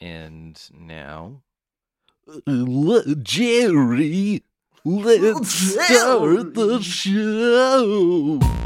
And now, Jerry, let's start the show.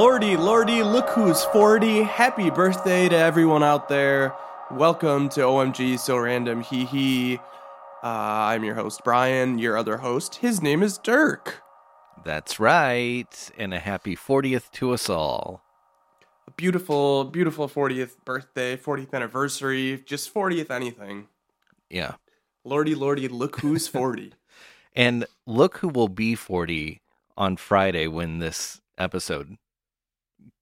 Lordy, Lordy, look who's 40. Happy birthday to everyone out there. Welcome to OMG So Random Hee Hee. Uh, I'm your host, Brian. Your other host, his name is Dirk. that's right. And a happy 40th to us all. A beautiful, beautiful 40th birthday, 40th anniversary, just 40th anything. Yeah. Lordy, Lordy, look who's 40. And look who will be 40 on Friday when this episode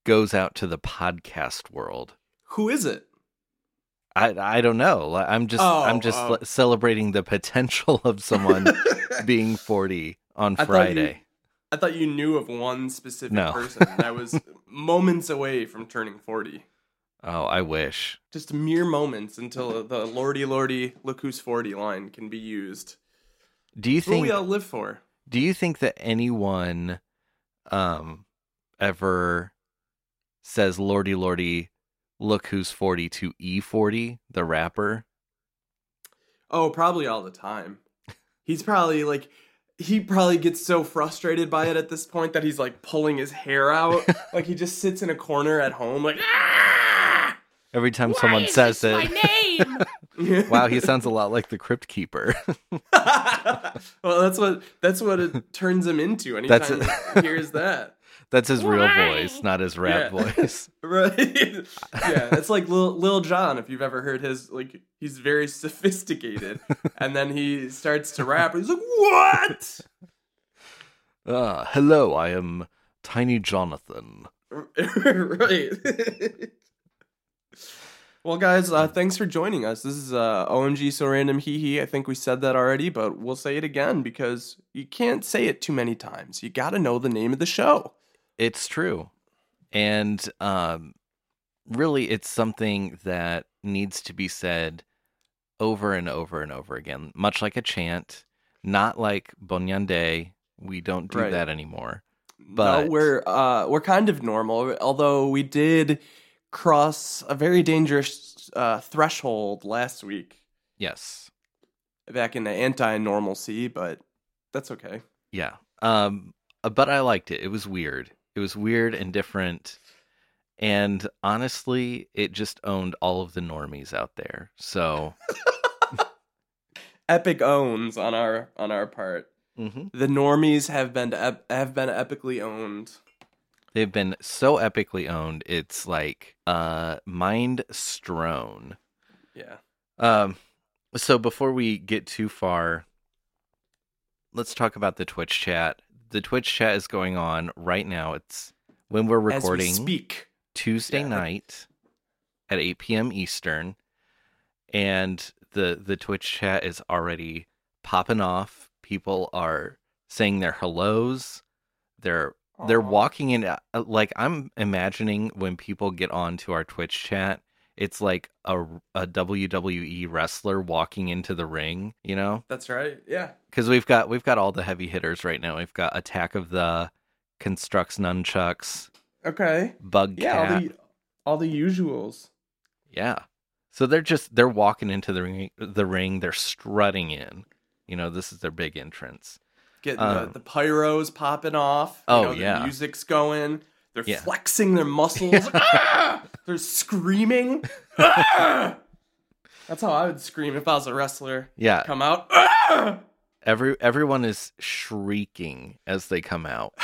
goes out to the podcast world. Who is it? I I don't know. I'm just Oh, I'm just oh. celebrating the potential of someone being 40 on I thought you- Friday. I thought you knew of one specific No. person that was moments away from turning 40. Oh, I wish. Just mere moments until the Lordy, Lordy, look who's 40 line can be used. Do you think we all live for. do you think that anyone um ever says lordy lordy look who's 40 to E40 the rapper? Oh, probably all the time. He's probably like he probably gets so frustrated by it at this point that he's like pulling his hair out. like he just sits in a corner at home like ah! Every time someone says it. wow, he sounds a lot like the crypt keeper. well, that's what that's what it turns him into That's anytime it. he hears that. That's his real voice, not his rap Yeah. voice. Right? yeah, it's like Lil, Lil Jon. If you've ever heard his, like, he's very sophisticated, and then he starts to rap. And he's like, "What?" Uh, hello, I am Tiny Jonathan. right. well, guys, uh, thanks for joining us. This is uh, OMG So Random Hee Hee. I think we said that already, but we'll say it again because you can't say it too many times. You got to know the name of the show. It's true. And um, really, it's something that needs to be said over and over and over again, much like a chant, not like Bonyande. We don't do Right. that anymore. But But- we're uh, we're kind of normal, although we did cross a very dangerous uh, threshold last week Yes. back in the anti-normalcy. But that's okay. Yeah. Um, but I liked it. It was weird. It was weird and different. And honestly, it just owned all of the normies out there. So, Epic owns on our on our part. Mhm. The normies have been ep- have been epically owned. they've been so epically owned. It's like uh mind strown. Yeah. Um so before we get too far, let's talk about the Twitch chat. The Twitch chat is going on right now. It's when we're recording As we speak. Tuesday Yeah. night at 8 p.m. Eastern, and the the Twitch chat is already popping off. People are saying their hellos. They're they're walking in uh, like I'm imagining when people get onto our Twitch chat, it's like a a WWE wrestler walking into the ring, you know? That's right. Yeah. Because we've got we've got all the heavy hitters right now. We've got Attack of the Constructs Nunchucks, Okay. Bug Yeah. Cat. All the all the usuals. Yeah. So they're just they're walking into the ring the ring, they're strutting in. You know, this is their big entrance. Getting Um, the, the pyros popping off. Oh, you know, yeah. Music's going. They're Yeah. flexing their muscles. Ah! They're screaming. Ah! That's how I would scream if I was a wrestler. Yeah. Come out. Ah! Every everyone is shrieking as they come out.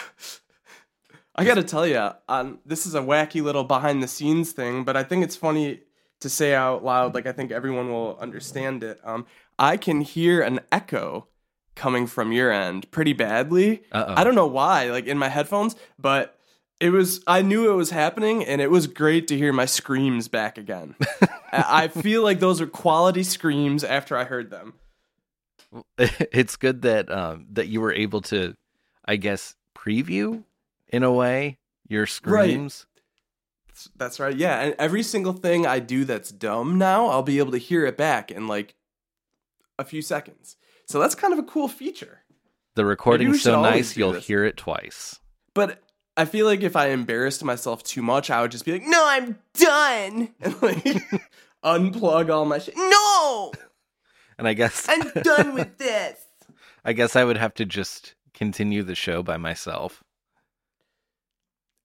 I got to tell you, um, this is a wacky little behind the scenes thing, but I think it's funny to say out loud. Like I think everyone will understand it. Um, I can hear an echo coming from your end pretty badly. Uh-oh. I don't know why, like in my headphones, but it was. I knew it was happening, and it was great to hear my screams back again. I feel like those are quality screams after I heard them. it's good that um that you were able to I guess, preview in a way your screams. That's right. Yeah, and every single thing I do that's dumb now, I'll be able to hear it back in like a few seconds. So that's kind of a cool feature. The recording's so nice you'll this. hear it twice. But I feel like if I embarrassed myself too much, I would just be like, "No, I'm done," and like unplug all my shit. No, And I guess I'm done with this. I guess I would have to just continue the show by myself.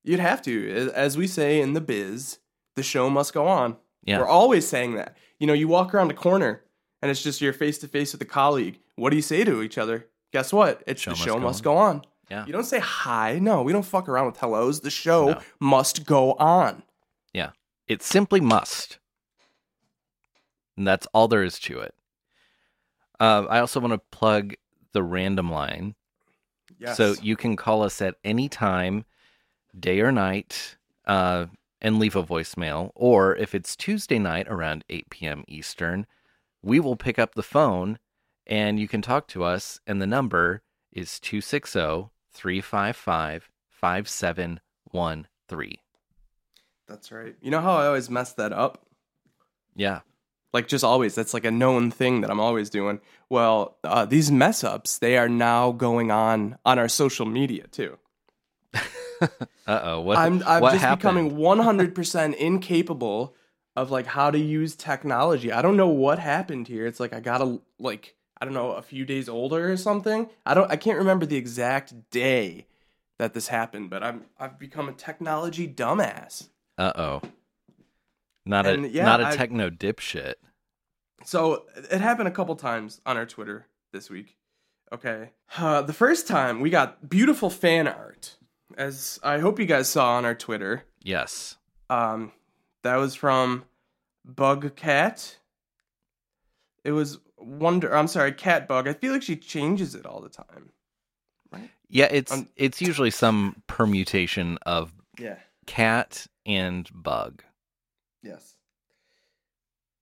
You'd have to, as- we say in the biz, the show must go on. Yeah. We're always saying that. You know, you walk around a corner and it's just you're face to face with a colleague. What do you say to each other? Guess what? It's Show the must show go must go on. Yeah. You don't say hi. No, we don't fuck around with hellos. The show No. must go on. Yeah. It simply must. And that's all there is to it. Uh, I also want to plug the random line. Yes. So you can call us at any time, day or night, uh, and leave a voicemail. Or if it's Tuesday night around 8 p.m. Eastern, we will pick up the phone and you can talk to us. And the number is 260 355 5713. That's right. You know how I always mess that up? Yeah. Like just always. That's like a known thing that I'm always doing. Well, uh, these mess ups, they are now going on on our social media too. Uh oh. What, I'm I'm what just happened? becoming 100% incapable of like how to use technology. I don't know what happened here. It's like I got to like I don't know, a few days older or something. I don't I can't remember the exact day that this happened, but I'm I've become a technology dumbass. Uh oh. Not And, a yeah, not a I- techno dipshit. So it happened a couple times on our Twitter this week. Okay. Uh, the first time we got beautiful fan art, as I hope you guys saw on our Twitter. Yes. Um, that was from Bug Cat. It was Wonder. I'm sorry, Cat Bug. I feel like she changes it all the time. Right? Yeah, it's Um, it's usually some permutation of Yeah. cat and bug. Yes.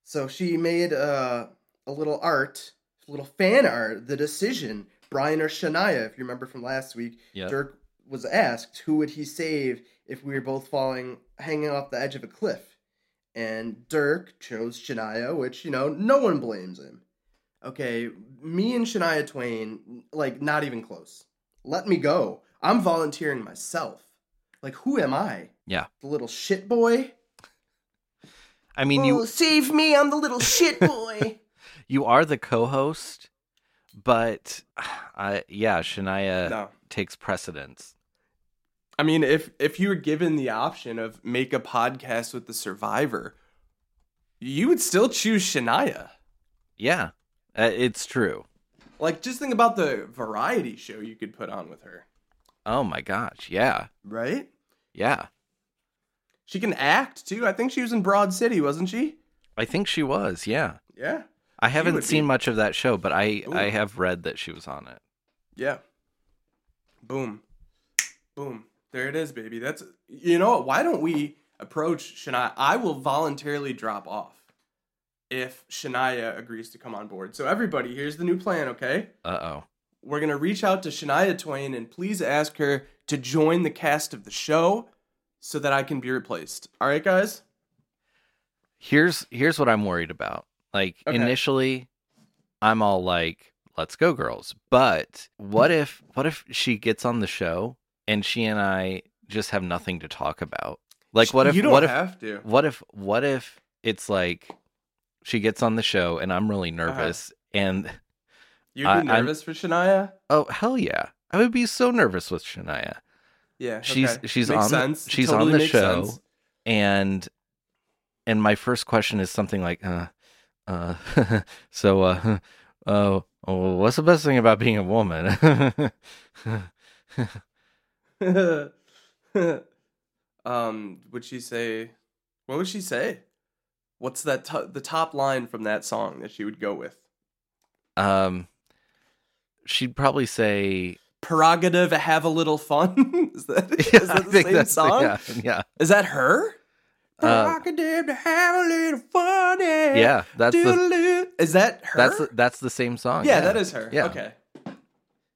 So she made uh, a little art, a little fan art. The decision, Brian or Shania, if you remember from last week, Yep. Dirk was asked who would he save if we were both falling, hanging off the edge of a cliff, and Dirk chose Shania, which you know no one blames him. Okay, me and Shania Twain, like not even close. Let me go. I'm volunteering myself. Like who am I? Yeah. The little shit boy. I mean, oh, you save me! I'm the little shit boy. you are the co-host, but I yeah, Shania no, takes precedence. I mean, if if you were given the option of make a podcast with the Survivor, you would still choose Shania. Yeah, uh, it's true. Like, just think about the variety show you could put on with her, Oh my gosh, yeah, right? yeah. She can act too. I think she was in Broad City, wasn't she? I think she was. Yeah, Yeah, I haven't seen be. much of that show, but I I have read that she was on it. yeah. Boom, boom. There it is, baby. That's you know what? Why don't we approach Shania? I will voluntarily drop off if Shania agrees to come on board. So everybody, here's the new plan. Okay. Uh oh. we're going to reach out to Shania Twain and please ask her to join the cast of the show so that I can be replaced. All right, guys? here's here's what I'm worried about. Like Okay. initially, I'm all like, "Let's go, girls." But what if what if she gets on the show and she and I just have nothing to talk about? Like, what if you don't what if have to? what if what if it's like she gets on the show and I'm really nervous and You'd I- be I'm- nervous for Shania? oh hell yeah, I would be so nervous with Shania. Yeah, She's okay. she's Makes on sense. The, she's Totally on the show sense. and and my first question is something like uh uh so uh uh oh, what's the best thing about being a woman um, would she say? What would she say? What's that? To- the top line from that song that she would go with? um she'd probably say Prerogative, have a little fun. is that, is Yeah, that the same song? yeah yeah Is that her? Uh, Prerogative to have a little fun. Yeah. yeah that's the Is that her? that's the, that's the same song yeah, that is her. Yeah. Okay.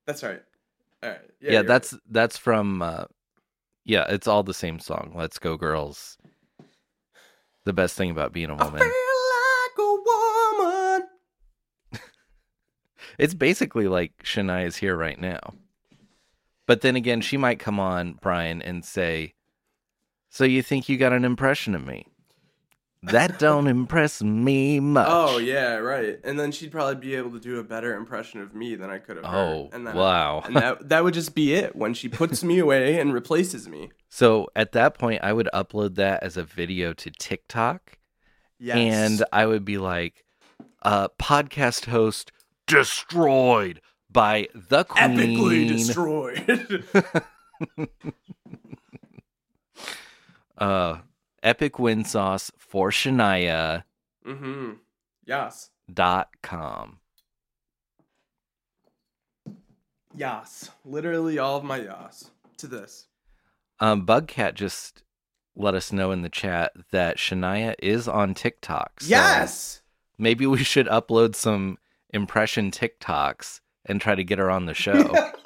That's right. All right. Yeah, that's that's from uh yeah, it's all the same song. Let's go girls. The best thing about being a right. I woman. feel like a woman. It's basically like Shania is here right now. But then again, she might come on, Brian, and say, So you think you got an impression of me? That don't impress me much. Oh yeah, right. And then she'd probably be able to do a better impression of me than I could have. Oh, heard. and then, wow. And that that would just be it when she puts me away and replaces me. So at that point, I would upload that as a video to TikTok. Yes. And I would be like, uh, podcast host destroyed by the queen. epically destroyed. uh, epic win sauce for Shania mm-hmm. Yes. dot com. Yas. Literally all of my yas to this. Um, Bugcat just let us know in the chat that Shania is on TikTok. So yes. Maybe we should upload some impression TikToks and try to get her on the show.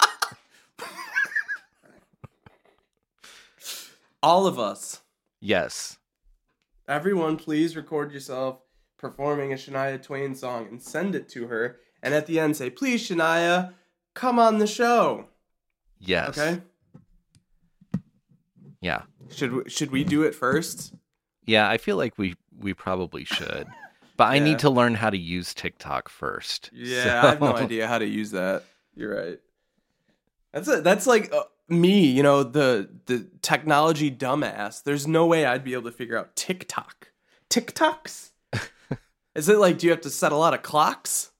all of us. Yes. Everyone, please record yourself performing a Shania Twain song and send it to her. And at the end, say, "Please, Shania, come on the show." Yes. Okay. Yeah. Should we, should we do it first? Yeah, I feel like we we probably should. But I Yeah. need to learn how to use TikTok first. Yeah, I have no idea how to use that. You're right. That's a, that's like uh, me, you know, the the technology dumbass. There's no way I'd be able to figure out TikTok. TikToks? Is it like do you have to set a lot of clocks?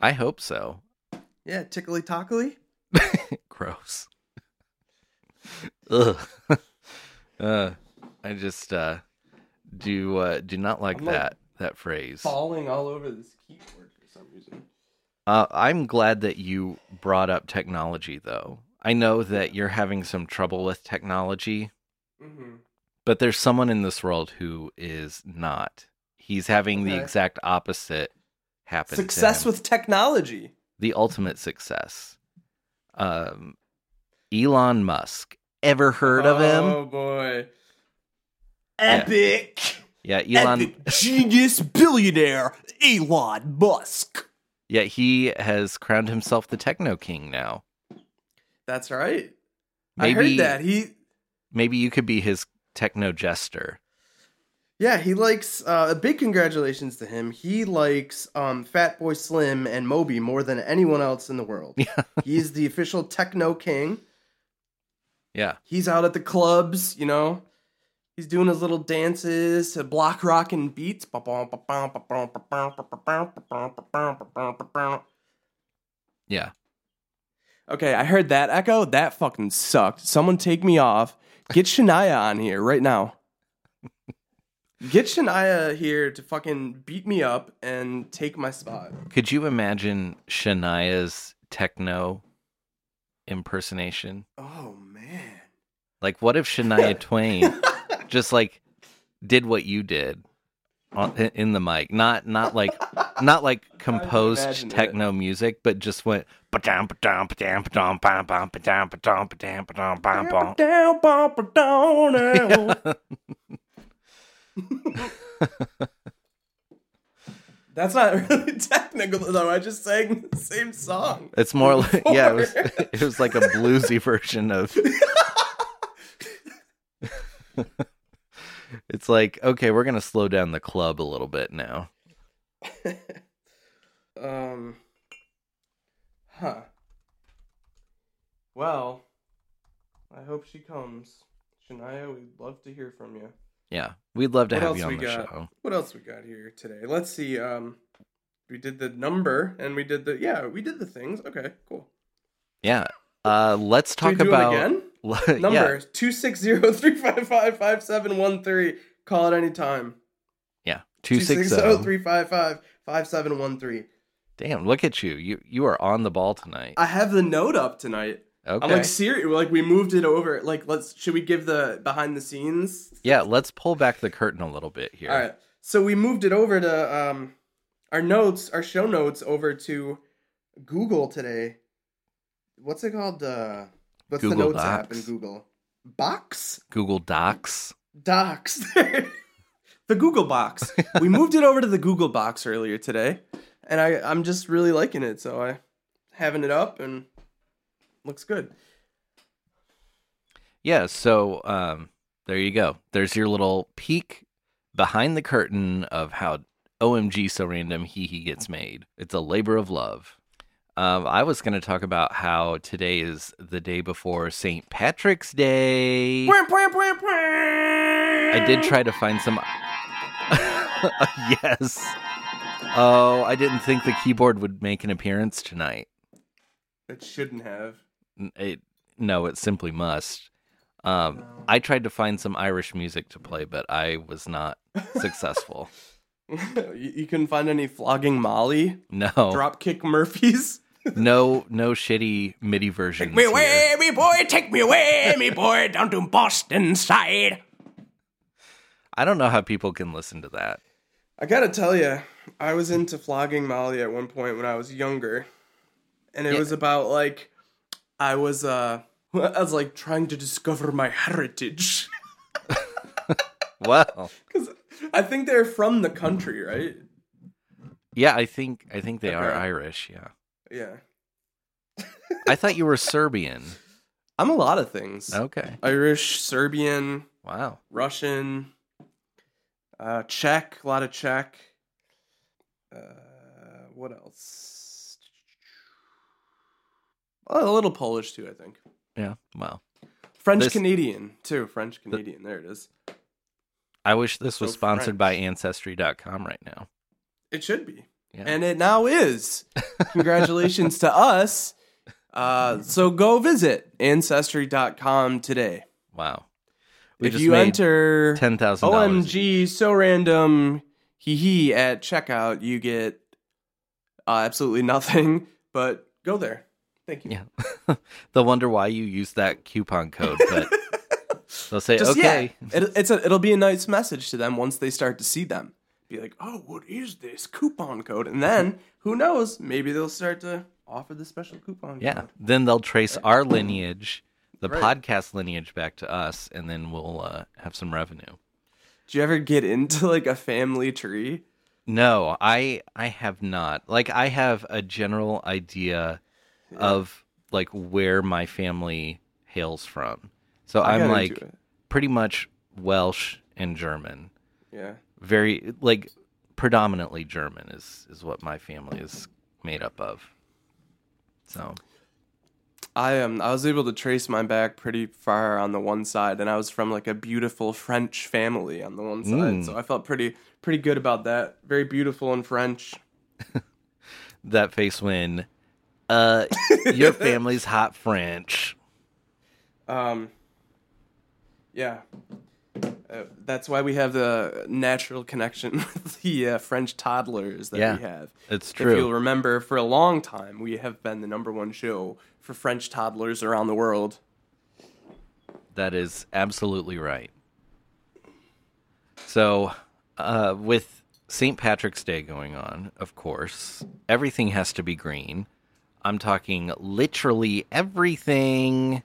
I hope so. Yeah, tickly tockly. Gross. Ugh. uh, I just uh, do uh, do not like I'm, like, that that phrase. Falling all over this keyboard for some reason. Uh, I'm glad that you brought up technology, though. I know that you're having some trouble with technology, Mm-hmm. but there's someone in this world who is not. He's having the exact opposite happen. to Success with technology. the ultimate success. Um, Elon Musk. Ever heard of him? Oh boy. Epic. Yeah, Elon. Epic genius billionaire Elon Musk. Yeah, he has crowned himself the techno king now. That's right. I Maybe heard that. He maybe you could be his techno jester. Yeah, he likes uh, a big congratulations to him. He likes um, Fatboy Slim and Moby more than anyone else in the world. Yeah. He's the official techno king. Yeah. He's out at the clubs, you know. He's doing his little dances to block rockin' beats. Yeah. Okay, I heard that echo. That fucking sucked. Someone take me off. Get Shania on here right now. Get Shania here to fucking beat me up and take my spot. Could you imagine Shania's techno impersonation? Oh man. Like, what if Shania Twain just like did what you did on, in the mic? Not not like not like composed imagine it. techno music, but just went That's not really technical though. I just sang the same song. It's more like yeah, it was it was like a bluesy version of. it's like okay, we're gonna slow down the club a little bit now. Um. Huh. Well, I hope she comes. Shania, we'd love to hear from you. Yeah, we'd love to What have you on the got? show. What else we got here today? Let's see. Um, we did the number and we did the yeah, we did the things. Okay, cool. Yeah. Uh, let's talk do about again? Number two six zero three five five five seven one three. Call at any time. yeah, two six zero. three five five five seven one three. Damn, look at you! You you are on the ball tonight. I have the note up tonight. Okay. I'm like serious. Like we moved it over. Like let's. Should we give the behind the scenes? yeah, let's pull back the curtain a little bit here. All right. So we moved it over to um our notes, our show notes over to Google today. what's it called? Uh, what's Google the notes app in Docs. Google? Box? Google Docs. Docs. the Google box. we moved it over to the Google box earlier today, and I I'm just really liking it. So I having it up and looks good. Yeah, so um, there you go. There's your little peek behind the curtain of how OMG so random he he gets made. It's a labor of love. Um, I was going to talk about how today is the day before St. Patrick's Day. I did try to find some. yes. Oh, I didn't think the keyboard would make an appearance tonight. It shouldn't have. It, no, it simply must. Um, I tried to find some Irish music to play, but I was not successful. you, you couldn't find any flogging Molly, No, Dropkick Murphys. no, no shitty MIDI versions. Take me here. away, me boy, take me away, me boy, down to Boston side. I don't know how people can listen to that. I gotta tell you, I was into flogging Molly at one point when I was younger, and it Yeah. was about like I was uh I was like trying to discover my heritage wow. because I think they're from the country, right? yeah, I think I think they are Irish. Yeah, Yeah, I thought you were Serbian. I'm a lot of things: Okay, Irish, Serbian, wow. Russian, uh, Czech, a lot of Czech. Uh, what else? Oh, a little Polish too, I think. Yeah, wow. French This- Canadian too. French Canadian. There it is. I wish this was So sponsored French. by Ancestry.com right now. It should be, Yeah. and it now is. Congratulations to us. Uh, so go visit ancestry.com today. wow. We if you enter ten thousand. OMG so random hee hee at checkout, you get uh, absolutely nothing. But go there. Thank you. Yeah. They'll wonder why you use that coupon code, but they'll say, Just okay. yeah, it, it's a, it'll be a nice message to them once they start to see them. Be like, oh, what is this coupon code? And then who knows? Maybe they'll start to offer the special coupon Yeah. code. Then they'll trace our lineage, the Right. podcast lineage, back to us, and then we'll uh, have some revenue. Do you ever get into like a family tree? No, I I have not. Like I have a general idea of like where my family hails from. So I I'm like pretty much Welsh and German. yeah. Very like predominantly German is is what my family is made up of. So I um I was able to trace my back pretty far on the one side, and I was from like a beautiful French family on the one side, Mm. so I felt pretty pretty good about that. Very beautiful in French. that face when uh your family's hot French. Um, yeah, uh, that's why we have the natural connection with the uh, French toddlers that Yeah, we have. It's true. If you'll remember, for a long time, we have been the number one show for French toddlers around the world. That is absolutely right. So, uh, with St. Patrick's Day going on, of course, everything has to be green. I'm talking literally everything.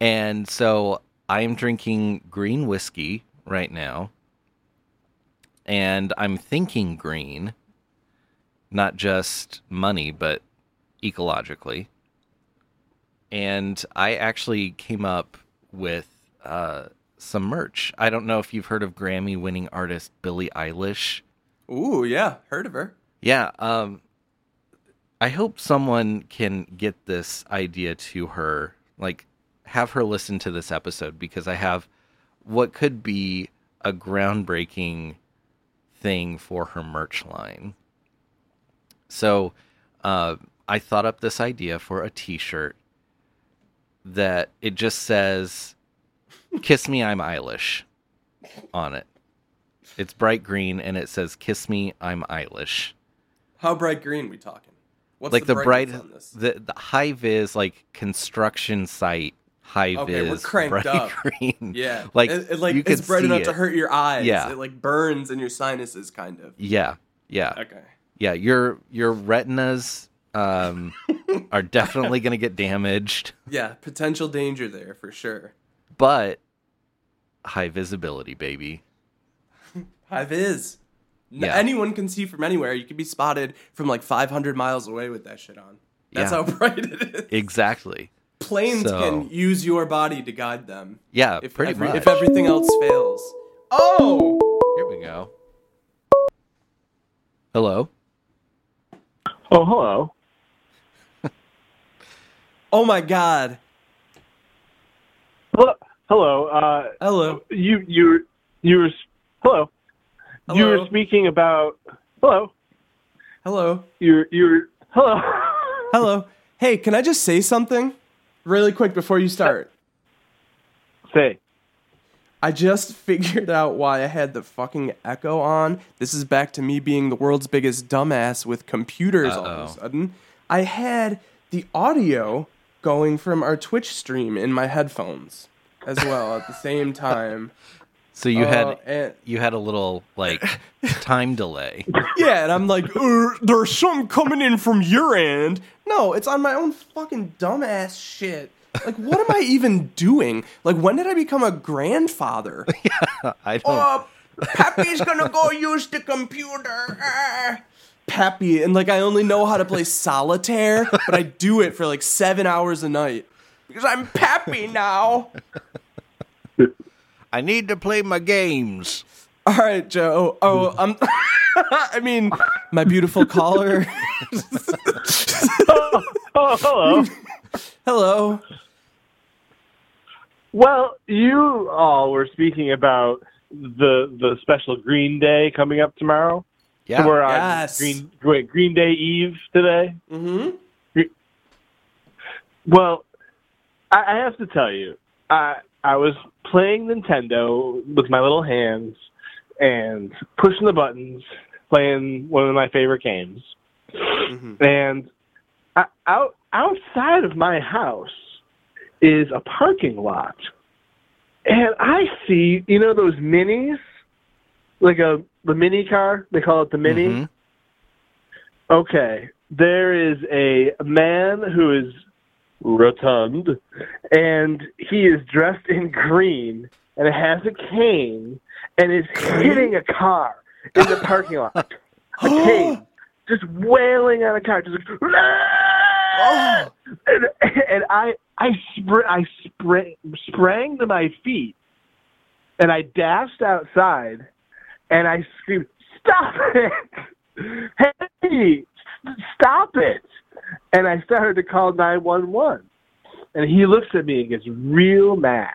And so I am drinking green whiskey right now. And I'm thinking green, not just money, but ecologically. And I actually came up with uh, some merch. I don't know if you've heard of Grammy winning artist Billie Eilish. Ooh, yeah, heard of her. Yeah, um, I hope someone can get this idea to her, like have her listen to this episode because I have what could be a groundbreaking thing for her merch line. So, uh, I thought up this idea for a T-shirt that it just says "Kiss me, I'm Eilish" on it. It's bright green and it says "Kiss me, I'm Eilish." How bright green we talking? What's like the, bright, on this? the the high vis like construction site high Okay, vis we're cranked bright up. green. Yeah, like it, it, like you it's bright enough it. to hurt your eyes. Yeah. it like burns in your sinuses, kind of. Yeah, yeah, Okay. yeah. Your your retinas um, are definitely going to get damaged, Yeah, potential danger there for sure. but high visibility, baby. High vis. Yeah. Anyone can see from anywhere. You can be spotted from like 500 miles away with that shit on. That's Yeah. how bright it is. Exactly. Planes So- can use your body to guide them. Yeah, If, pretty every- much. if everything else fails. Oh! Here we go. Hello. Oh, hello. Oh my god. Hello. Hello. Uh, Hello. you you you were hello. hello. You Hello. were speaking about hello. Hello. You're you're hello. Hello. Hey, can I just say something really quick before you start? Say. I just figured out why I had the fucking echo on. This is back to me being the world's biggest dumbass with computers all of a sudden. I had the audio going from our Twitch stream in my headphones as well at the same time. So you Uh, had and, you had a little like time delay. yeah, and I'm like, "Er, there's something coming in from your end. No, it's on my own fucking dumbass shit. Like, what am I even doing? Like, when did I become a grandfather? Yeah, I don't. Oh, Pappy's gonna go use the computer. Ah. Pappy, and like I only know how to play solitaire, but I do it for like seven hours a night because I'm Pappy now. I need to play my games. All right, Joe. Oh, I'm. I mean, my beautiful caller. Oh, hello. Hello. well, you all were speaking about the the special Green Day coming up tomorrow. Yeah. We're on Yes. Green wait, Green Day Eve today. Mm-hmm. Well, I, I have to tell you, I I was playing Nintendo with my little hands and pushing the buttons, playing one of my favorite games, and I, out outside of my house is a parking lot, and I see you know those minis, like a the mini car? They call it the mini. Mhm. Okay, there is a man who is rotund, and he is dressed in green and has a cane and is hitting a car in the parking lot. A cane, just wailing on a car, just like, Oh. and, and I I spr- I sprang sprang to my feet, and I dashed outside, and I screamed, "Stop it! Hey, stop it!" And I started to call nine one one, and he looks at me and gets real mad.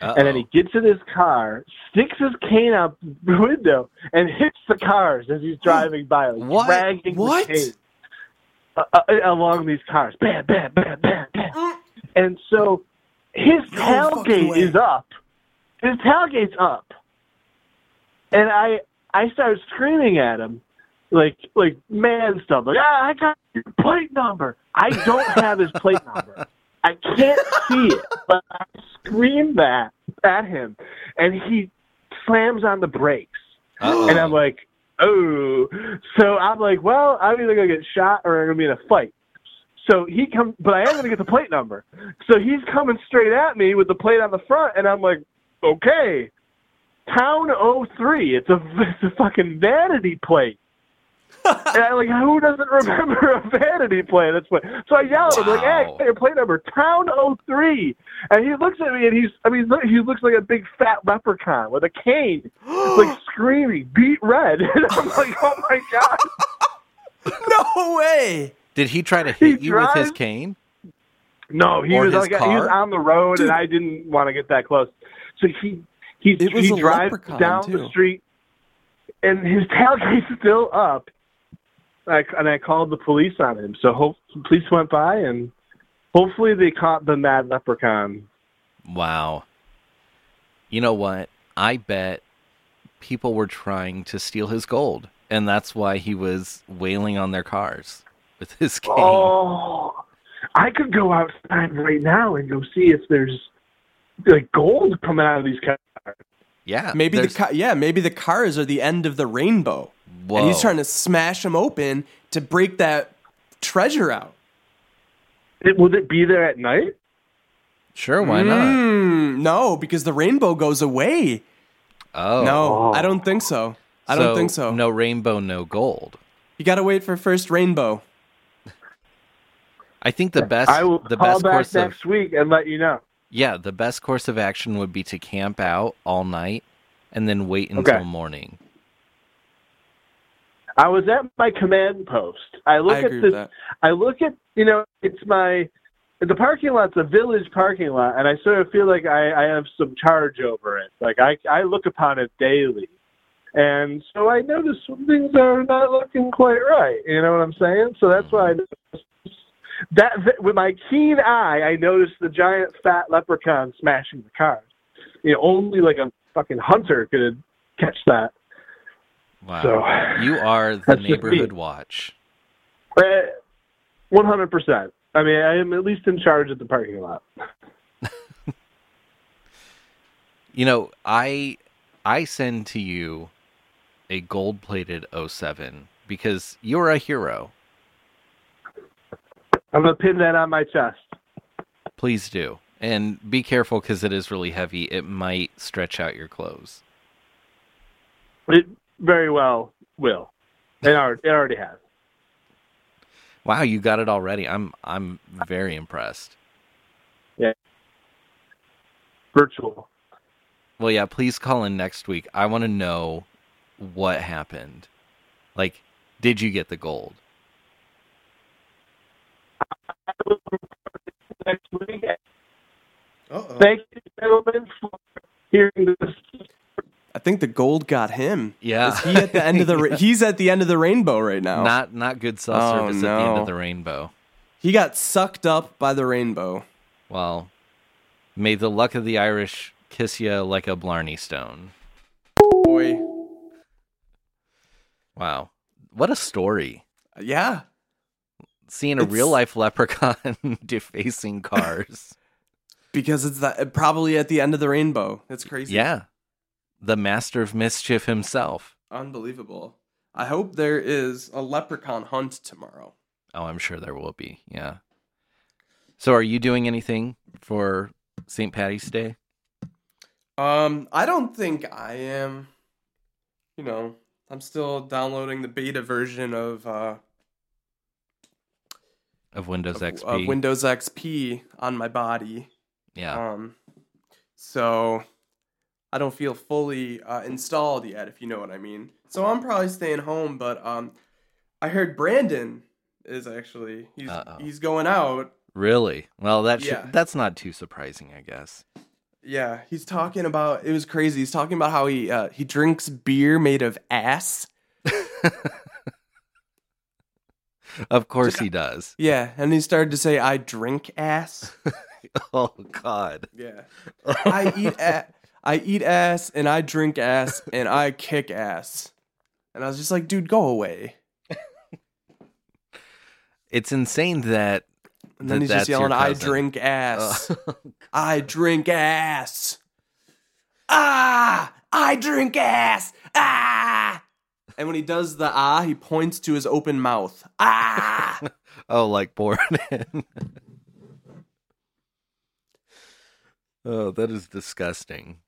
And then he gets in his car, sticks his cane out the window, and hits the cars as he's driving by, like, What? dragging What? the cane uh, uh, along these cars. Bam, bam, bam, bam, bam. And so his No tailgate is up. His tailgate's up. And I I started screaming at him like like man stuff. Like, ah, I got your plate number. I don't have his plate number. I can't see it. But I scream that at him and he slams on the brakes. Uh-oh. And I'm like, oh. So I'm like, well, I'm either gonna get shot or I'm gonna be in a fight. So he comes, but I am gonna get the plate number. So he's coming straight at me with the plate on the front, and I'm like, okay, Town 03. It's a it's a fucking vanity plate. And I'm like, who doesn't remember a vanity plate? That's what. So I yell at him like, hey, your plate number, Town 03. And he looks at me and he's, I mean, he looks like a big fat leprechaun with a cane, like screaming, beat red. And I'm like, oh my god. no way. Did he try to He hit you with his cane? No, he Or was like he was on the road, Dude. and I didn't want to get that close. So he he he drives down too. the street, and his tailgate's still up. I, and I called the police on him. So hope police went by, and hopefully they caught the mad leprechaun. Wow. You know what? I bet people were trying to steal his gold, and that's why he was wailing on their cars with his oh, cane. Oh, I could go outside right now and go see if there's like gold coming out of these cars. yeah, Maybe the ca- yeah, maybe the cars are the end of the rainbow. Whoa. And he's trying to smash them open to break that treasure out. It, will it be there at night? Sure, why not? Mm, no, because the rainbow goes away. Oh, No, Oh. I don't think so. I don't think so. No rainbow, no gold. You gotta wait for first rainbow. I think the best I will the call best back course of next week and let you know. yeah the best course of action would be to camp out all night and then wait until Okay. morning. I was at my command post. I look I at this. I look at you know it's my the parking lot's a village parking lot, and I sort of feel like I, I have some charge over it. Like I I look upon it daily, and so I notice some things are not looking quite right. You know what I'm saying? So that's why I that that- with my keen eye, I noticed the giant fat leprechaun smashing the car. You know, only like a fucking hunter could catch that. Wow. So you are the neighborhood watch. Uh, one hundred percent. I mean, I am at least in charge of the parking lot. You know, I I send to you a gold-plated 07 because you're a hero. I'm gonna pin that on my chest. Please do. And be careful because it is really heavy. It might stretch out your clothes. It very well will. It already, it already has. Wow, you got it already. I'm I'm very impressed. Yeah. Virtual. Well, yeah, please call in next week. I want to know what happened. Like, did you get the gold? Next week. Uh-oh. Thank you, gentlemen, for hearing this. I think the gold got him. Yeah. Is he at the end of the? Ra- he's at the end of the rainbow right now. Not not good cell Oh, service at the end no. of the rainbow. he got sucked up by the rainbow. Well, may the luck of the Irish kiss you like a Blarney Stone. Boy. Wow. What a story. Yeah. Seeing a It's- real life leprechaun defacing cars. Because it's that probably at the end of the rainbow. It's crazy. yeah. The master of mischief himself. Unbelievable. I hope there is a leprechaun hunt tomorrow. Oh, I'm sure there will be. Yeah. So are you doing anything for St. Patty's Day? Um, I don't think I am. You know, I'm still downloading the beta version of uh Of Windows of, XP? of Windows XP on my body. yeah. Um, so I don't feel fully uh, installed yet, if you know what I mean. So I'm probably staying home, but um, I heard Brandon is actually he's Uh-oh. he's going out. really? Well, that should, Yeah. that's not too surprising, I guess. Yeah, he's talking about it was crazy. He's talking about how he uh, he drinks beer made of ass. Of course he does. Yeah, and he started to say, "I drink ass." Oh God. Yeah, I eat a- I eat ass and I drink ass and I kick ass. And I was just like, dude, go away. It's insane that And then That he's just your yelling, I cousin. drink ass. uh, I drink ass. Ah! I drink ass. Ah! And when he does the ah, he points to his open mouth. Ah! oh, like born in. oh, that is disgusting.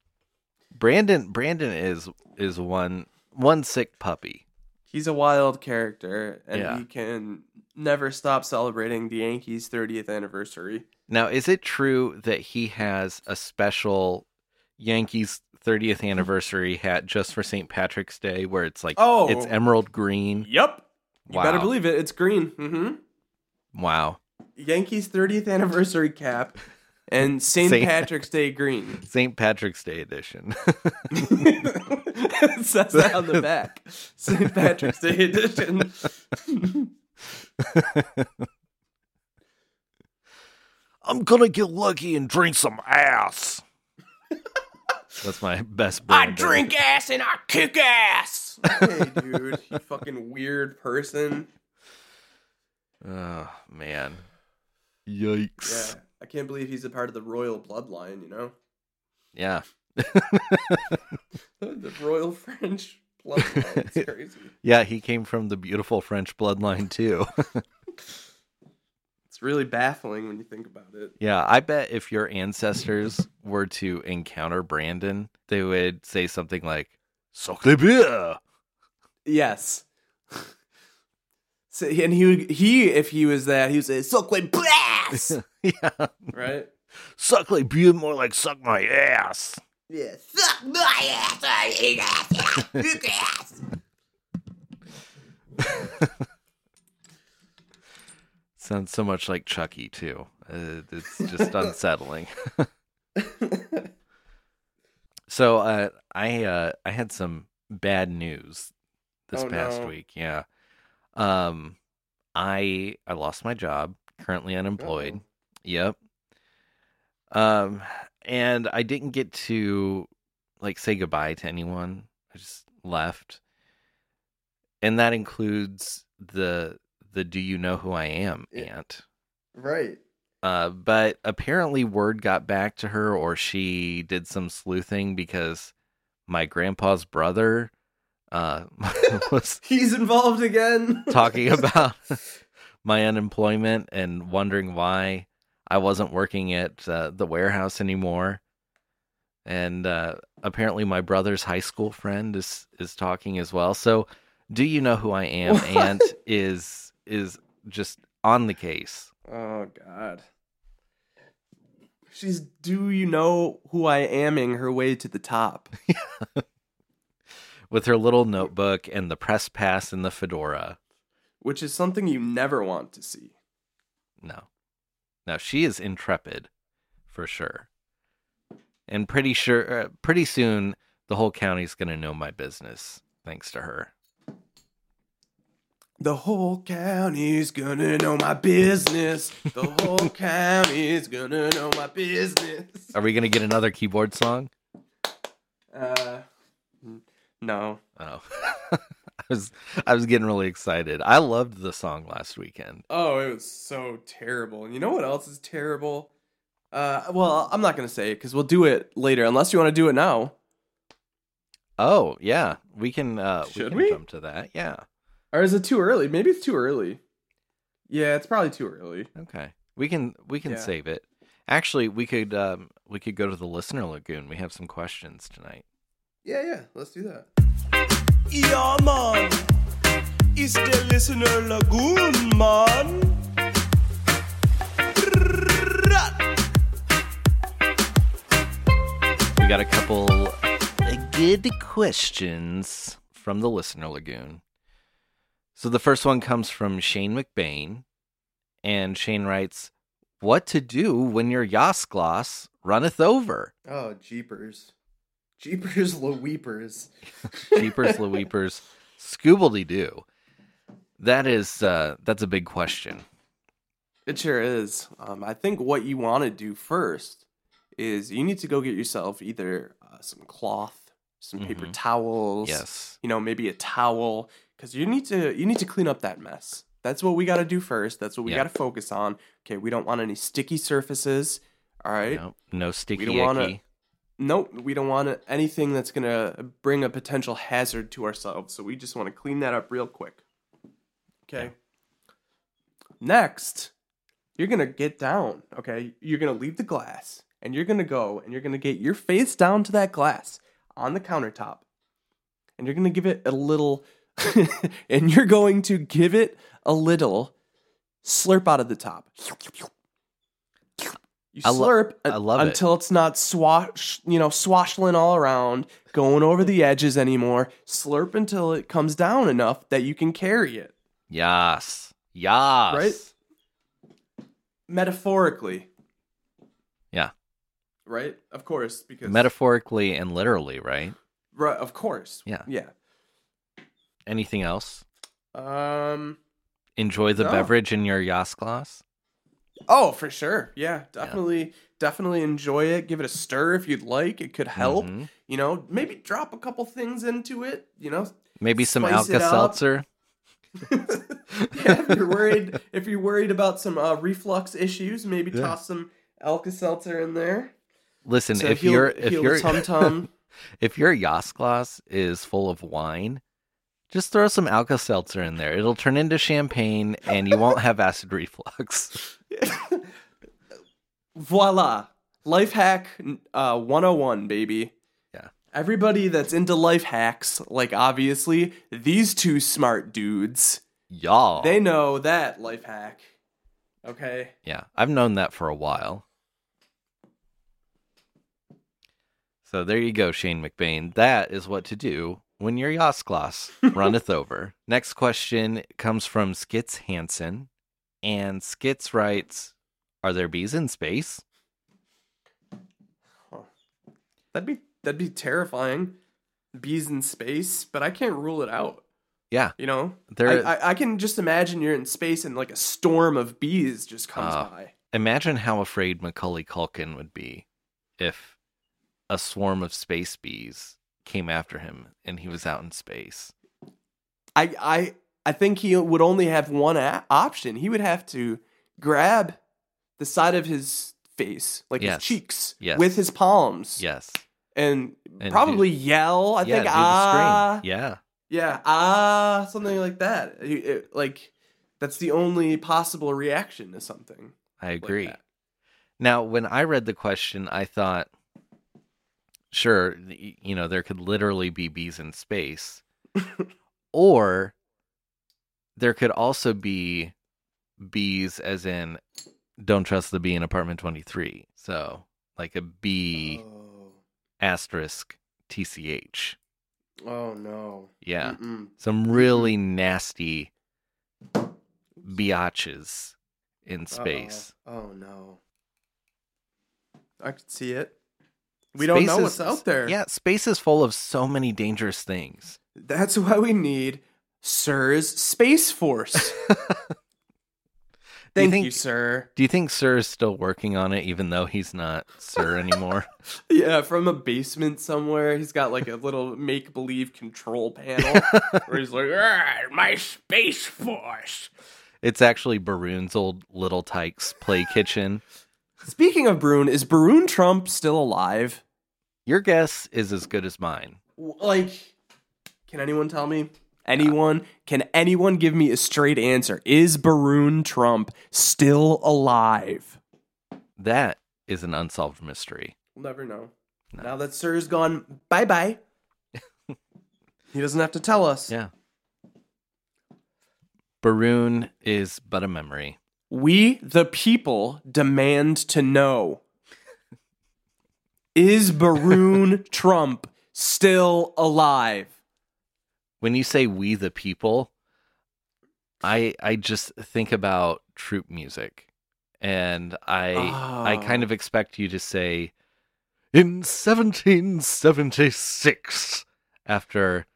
Brandon Brandon is is one one sick puppy. He's a wild character, and Yeah. he can never stop celebrating the Yankees' 30th anniversary. Now, is it true that he has a special Yankees 30th anniversary hat just for St. Patrick's Day where it's like Oh. it's emerald green? Yep. You Wow. better believe it. It's green. Mm-hmm. Wow. Yankees 30th anniversary cap and St. Patrick's Day green. St. Patrick's Day edition. it says that on the back. St. Patrick's Day edition. I'm gonna get lucky and drink some ass. That's my best I Brandon. drink ass and I kick ass. hey, dude, you fucking weird person. Oh, man. Yikes. Yeah, I can't believe he's a part of the royal bloodline. You know, Yeah. the royal French bloodline. It's crazy. Yeah, he came from the beautiful French bloodline too. It's really baffling when you think about it. Yeah, I bet if your ancestors were to encounter Brandon, they would say something like, Sacre bleu. Yes. So, and he would, he if he was there, he would say "Suck my ass," yeah. right? Sacre bleu, more like suck my ass. Yeah, suck my ass, I hate ass, ass. Sounds so much like Chucky, too. Uh, it's just unsettling. so uh, I uh, I had some bad news this Oh, past no. week. Yeah, um, I I lost my job. Currently unemployed. Uh-oh. Yep. Um, and I didn't get to like say goodbye to anyone. I just left, and that includes the the "Do you know who I am?" Yeah. aunt. Right. Uh, but apparently word got back to her, or she did some sleuthing because my grandpa's brother uh was He's involved again. talking about my unemployment and wondering why I wasn't working at uh, the warehouse anymore. And uh, apparently, my brother's high school friend is is talking as well. So, do you know who I am? What? Aunt is is just on the case. Oh God. She's do you know who I aming her way to the top. with her little notebook and the press pass and the fedora. Which is something you never want to see. No. Now she is intrepid for sure. And pretty sure uh, pretty soon the whole county's going to know my business thanks to her. The whole county's gonna know my business. The whole county's gonna know my business. Are we going to get another keyboard song? Uh, n- no. Oh. I was I was getting really excited. I loved the song last weekend. Oh, it was so terrible. And you know what else is terrible? Uh, well, I'm not gonna say it because we'll do it later. Unless you want to do it now, Oh, yeah. We can uh we Should can we? jump to that. Yeah. or is it too early? Maybe it's too early. Yeah, it's probably too early. Okay. We can we can Yeah. save it. Actually, we could um we could go to the listener lagoon. We have some questions tonight. Yeah, yeah. Let's do that. Ja, man. Ist der Listener Lagoon, man. We got a couple good questions from the listener lagoon. So the first one comes from Shane McBain, and Shane writes, "What to do when your Yasgloss runneth over?" Oh, jeepers, jeepers, Louweepers. Jeepers, Louweepers, Scoobledy Doo. That is uh, that's a big question. It sure is. Um, I think what you want to do first is you need to go get yourself either uh, some cloth, some paper Mhm. towels. Yes. You know, maybe a towel, because you need to you need to clean up that mess. That's what we got to do first. That's what we Yeah. got to focus on. Okay, we don't want any sticky surfaces. All right. No, no sticky don't wanna- icky. Nope, we don't want anything that's gonna bring a potential hazard to ourselves. So we just want to clean that up real quick. Okay. Next, you're gonna get down. Okay, you're gonna leave the glass, and you're gonna go and you're gonna get your face down to that glass on the countertop, and you're gonna give it a little, and you're going to give it a little slurp out of the top. You I lo- slurp I love it. until it's not swash, you know, swashing all around, going over the edges anymore. Slurp until it comes down enough that you can carry it. Yes. Yes. Right? Metaphorically, Yeah. right? Of course, because Metaphorically and literally, right? right, of course. Yeah. Yeah. Anything else? Um Enjoy the No. beverage in your Yasgloss? Oh, for sure. Yeah, definitely definitely enjoy it. Give it a stir if you'd like. It could help. Mhm. You know, maybe drop a couple things into it, you know, Maybe some Alka. Seltzer. yeah, if you're worried, if you're worried about some uh, reflux issues, maybe Yeah. toss some Alka Seltzer in there. Listen, to if heal- your if heal your tum tum. if your Yasgloss is full of wine, Just throw some Alka Seltzer in there. It'll turn into champagne and you won't have acid reflux. Voila. Life hack uh, 101, baby. Yeah. Everybody that's into life hacks, like obviously, these two smart dudes, Y'all. they know that life hack. Okay. Yeah, I've known that for a while. So there you go, Shane McBain. That is what to do when your Yasgloss runneth over. Next question comes from Skits Hansen. And Skits writes, Are there bees in space? That'd be that'd be terrifying. Bees in space, but I can't rule it out. Yeah. You know, There I, I, I can just imagine you're in space and like a storm of bees just comes Ah. by. imagine how afraid Macaulay Culkin would be if a swarm of space bees came after him and he was out in space. I I I think he would only have one a- option. He would have to grab the side of his face, like Yes. his cheeks, Yes. with his palms, Yes. and, And probably yell. I yeah, think ah. Yeah. yeah, ah, something like that. He- it- like that's the only possible reaction to something. I agree. that. Now, when I read the question, I thought, sure, you know, there could literally be bees in space, or there could also be bees, as in, don't trust the bee in apartment 23. So, like a bee Oh. asterisk TCH. oh no. Yeah. Mm-mm. Some really nasty biatches in space. Uh-oh. Oh no. I could see it. We don't know Space what's is- out there. Yeah, space is full of so many dangerous things. That's why we need Sir's Space Force. Thank you, think- sir. Do you think Sir is still working on it, even though he's not Sir anymore? Yeah, from a basement somewhere, he's got like a little make believe control panel where he's like, "Ah, my Space Force. it's actually Baroon's old Little Tikes play kitchen. Speaking of Brune, is Baroon Trump still alive? Your guess is as good as mine. Like, can anyone tell me? Anyone? Can anyone give me a straight answer? Is Baroon Trump still alive? That is an unsolved mystery. We'll never know. No. Now that Sir's gone, bye bye. he doesn't have to tell us. Yeah. Baroon is but a memory. We, the people, demand to know Is Baroon Trump still alive? When you say we the people, I I just think about troop music. And I I Oh. kind of oh. expect you to say in 1776 after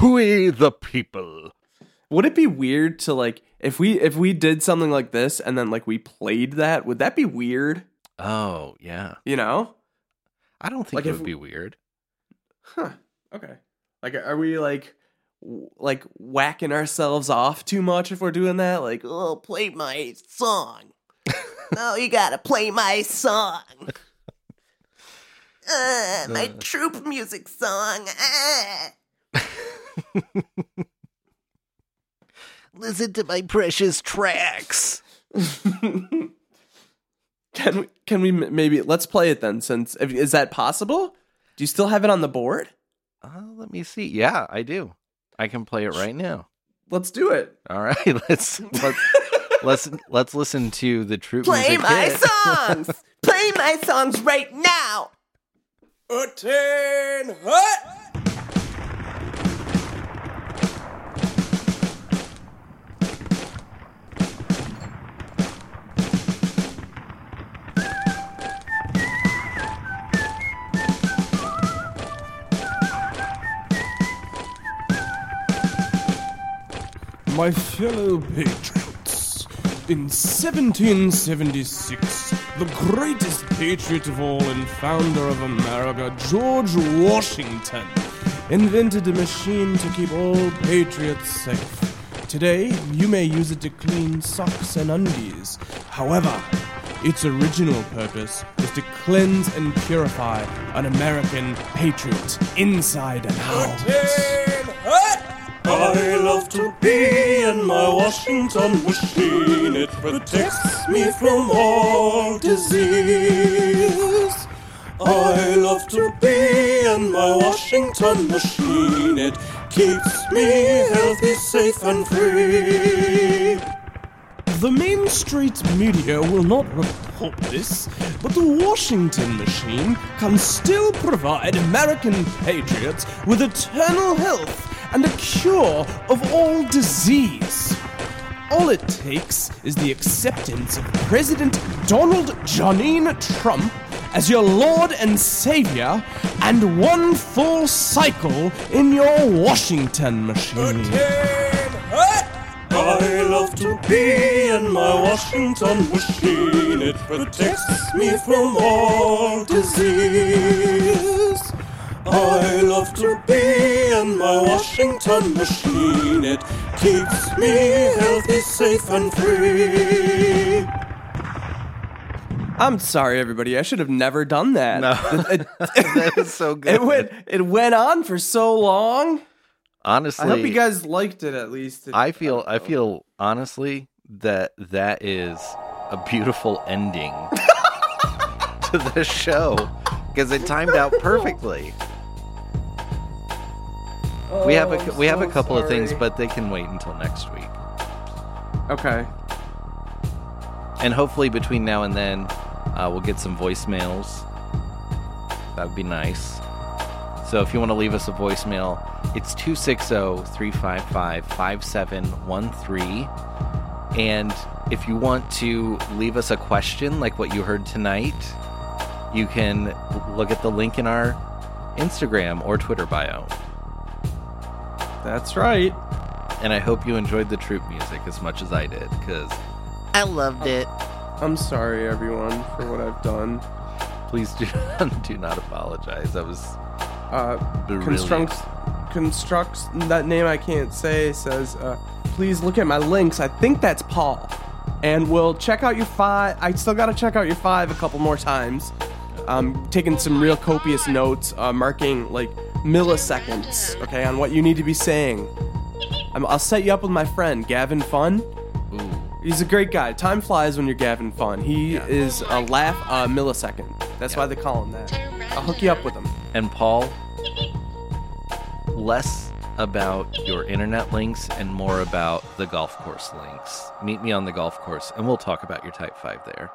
we the people. Would it be weird to like if we if we did something like this and then like we played that? Would that be weird? Oh, yeah. You know? I don't think Like it would be weird. Huh. Okay. Like, are we like, w- like whacking ourselves off too much if we're doing that? Like, oh, play my song. no, you gotta play my song. Uh, my troop music song. Uh. Listen to my precious tracks. Can we? Can we maybe let's play it then? Since if, is that possible? Do you still have it on the board? Uh, let me see. Yeah, I do. I can play it right now. Let's do it. All right, let's let's let's let's listen to the troop Play music my hit. songs! Play my songs right now! Attain hut! My fellow patriots, in 1776, the greatest patriot of all and founder of America, George Washington, invented a machine to keep all patriots safe. Today, you may use it to clean socks and undies. However, its original purpose was to cleanse and purify an American patriot inside and out. I love to be in my Washington machine. It protects me from all disease. I love to be in my Washington machine. It keeps me healthy, safe, and free. The Main Street media will not report this, but the Washington machine can still provide American patriots with eternal health and a cure of all disease. All it takes is the acceptance of President Donald Janine Trump as your Lord and Savior and one full cycle in your Washington machine. I love to be in my Washington machine. It protects me from all disease. I love to be in my Washington machine. It keeps me healthy, safe, and free. I'm sorry, everybody. I should have never done that. No. It, that is so good. it went. It went on for so long. honestly, I hope you guys liked it at least. I feel I feel honestly that that is a beautiful ending to the show because it timed out perfectly. We have a Oh, I'm we have a couple of things, but they can wait until next week. Okay. And hopefully between now and then, uh, we'll get some voicemails. That would be nice. So if you want to leave us a voicemail, it's oh, 260 355 5713. And if you want to leave us a question like what you heard tonight, you can look at the link in our Instagram or Twitter bio. That's right. And I hope you enjoyed the troop music as much as I did, because I loved it. I'm sorry, everyone, for what I've done. please do, do not apologize. That was Uh, brilliant. constructs constructs that name I can't say says, uh, please look at my links. I think that's Paul, and we'll check out your five. I still got to check out your five a couple more times. Um, taking some real copious notes, uh, marking like milliseconds, okay, on what you need to be saying. I'm, I'll set you up with my friend Gavin Fun. Ooh. He's a great guy. Time flies when you're Gavin Fun. He is a laugh a millisecond. That's why they call him that. I'll hook you up with him. And Paul, less about your internet links and more about the golf course links. Meet me on the golf course and we'll talk about your Type 5 there.